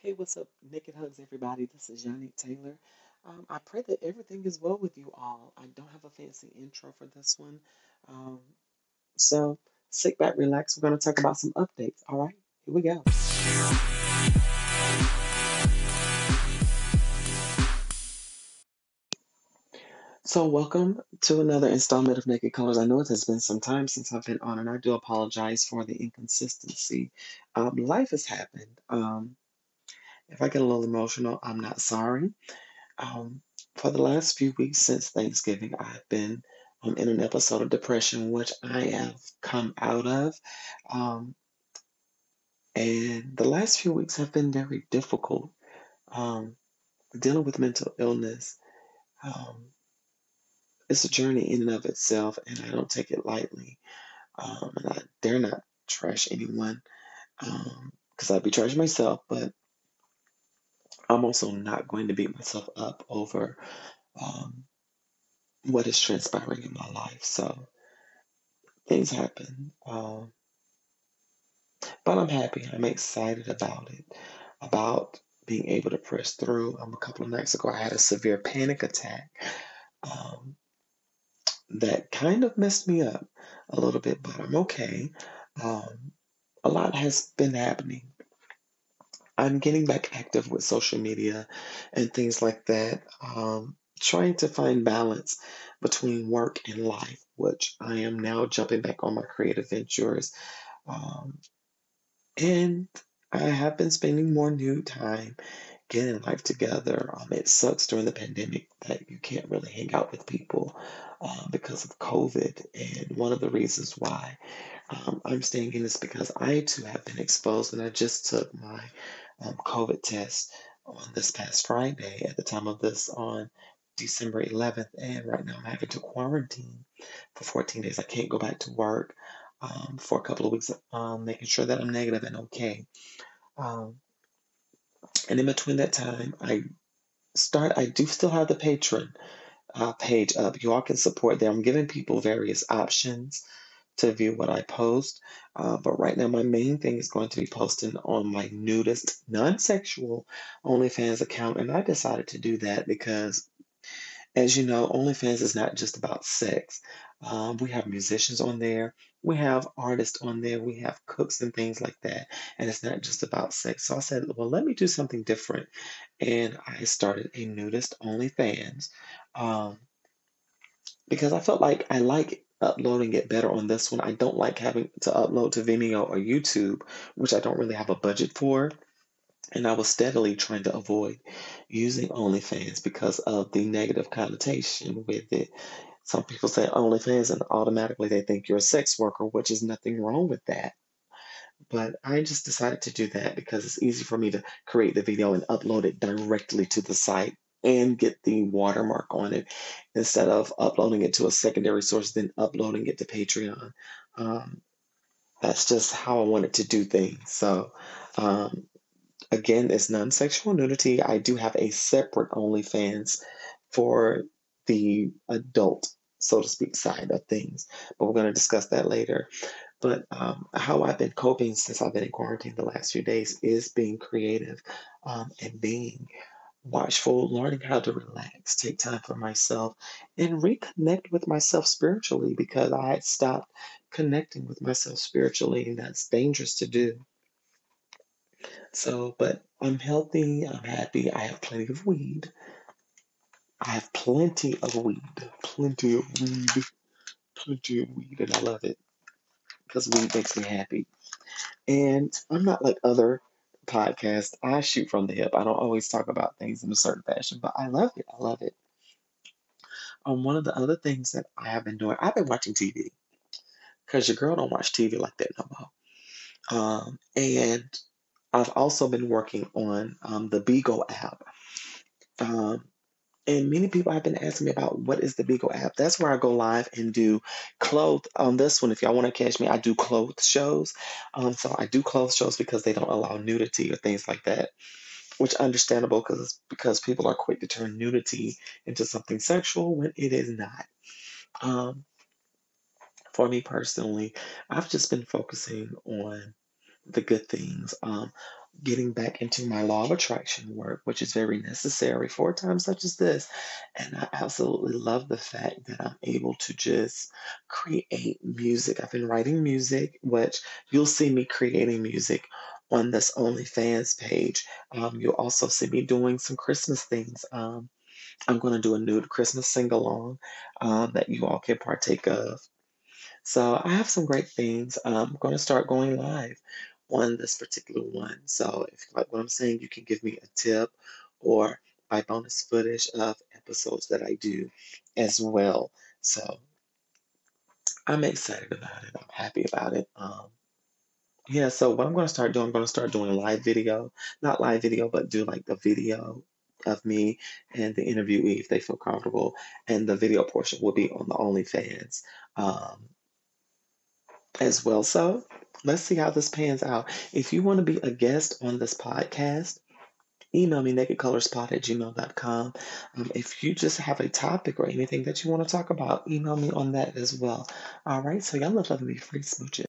Hey, what's up? Naked Hugs, everybody. This is Yannick Taylor. Um, I pray that everything is well with you all. I don't have a fancy intro for this one. Um, so sit back, relax. We're going to talk about some updates. All right, here we go. So, welcome to another installment of Naked Colors. I know it has been some time since I've been on, and I do apologize for the inconsistency. Um, life has happened. Um, if I get a little emotional, I'm not sorry. Um, for the last few weeks since Thanksgiving, I've been um, in an episode of depression, which I have come out of. Um, and the last few weeks have been very difficult. Um, dealing with mental illness, um, it's a journey in and of itself, and I don't take it lightly. Um, and I dare not trash anyone because I'd be trashing myself, but I'm also not going to beat myself up over um, what is transpiring in my life. So things happen. Um, but I'm happy. I'm excited about it, about being able to press through. Um, a couple of nights ago, I had a severe panic attack um, that kind of messed me up a little bit, but I'm okay. Um, a lot has been happening. I'm getting back active with social media and things like that, um, trying to find balance between work and life, which I am now jumping back on my creative ventures. Um, and I have been spending more new time getting life together. Um, it sucks during the pandemic that you can't really hang out with people um, because of COVID. And one of the reasons why um, I'm staying in is because I too have been exposed, and I just took my um, COVID test on this past Friday at the time of this on December 11th. And right now I'm having to quarantine for 14 days. I can't go back to work um, for a couple of weeks, um, making sure that I'm negative and okay. Um, and in between that time, I start. I do still have the Patreon uh, page up. You all can support there. I'm giving people various options to view what I post. Uh, but right now, my main thing is going to be posting on my nudist, non sexual OnlyFans account. And I decided to do that because, as you know, OnlyFans is not just about sex. Um, we have musicians on there, we have artists on there, we have cooks and things like that. And it's not just about sex. So I said, well, let me do something different. And I started a nudist OnlyFans. Um, because I felt like I like uploading it better on this one. I don't like having to upload to Vimeo or YouTube, which I don't really have a budget for. And I was steadily trying to avoid using OnlyFans because of the negative connotation with it. Some people say OnlyFans and automatically they think you're a sex worker, which is nothing wrong with that. But I just decided to do that because it's easy for me to create the video and upload it directly to the site and get the watermark on it instead of uploading it to a secondary source, then uploading it to Patreon. Um, that's just how I wanted to do things. So, um, again, it's non sexual nudity. I do have a separate OnlyFans for the adult, so to speak, side of things, but we're going to discuss that later. But um, how I've been coping since I've been in quarantine the last few days is being creative um, and being watchful, learning how to relax, take time for myself, and reconnect with myself spiritually because I had stopped connecting with myself spiritually, and that's dangerous to do. So, but I'm healthy, I'm happy, I have plenty of weed. I have plenty of weed, plenty of weed, plenty of weed, and I love it because weed makes me happy. And I'm not like other podcasts. I shoot from the hip. I don't always talk about things in a certain fashion, but I love it. I love it. Um, one of the other things that I have been doing, I've been watching TV because your girl don't watch TV like that no more. Um, and I've also been working on um, the Beagle app. Um, and many people have been asking me about what is the Beagle app. That's where I go live and do clothes on this one. If y'all want to catch me, I do clothes shows. Um, so I do clothes shows because they don't allow nudity or things like that, which understandable because because people are quick to turn nudity into something sexual when it is not. Um, for me personally, I've just been focusing on the good things. Um, getting back into my law of attraction work, which is very necessary for times such as this. And I absolutely love the fact that I'm able to just create music. I've been writing music, which you'll see me creating music on this OnlyFans page. Um, you'll also see me doing some Christmas things. Um, I'm going to do a nude Christmas sing along um, that you all can partake of. So I have some great things. I'm going to start going live on this particular one. So if you like what I'm saying, you can give me a tip or buy bonus footage of episodes that I do as well. So I'm excited about it. I'm happy about it. Um, yeah, so what I'm going to start doing, I'm going to start doing live video, not live video, but do like the video of me and the interviewee if they feel comfortable. And the video portion will be on the OnlyFans. Um, as well. So let's see how this pans out. If you want to be a guest on this podcast, email me nakedcolorspot at gmail.com. Um, if you just have a topic or anything that you want to talk about, email me on that as well. All right, so y'all love, love, me free smooches.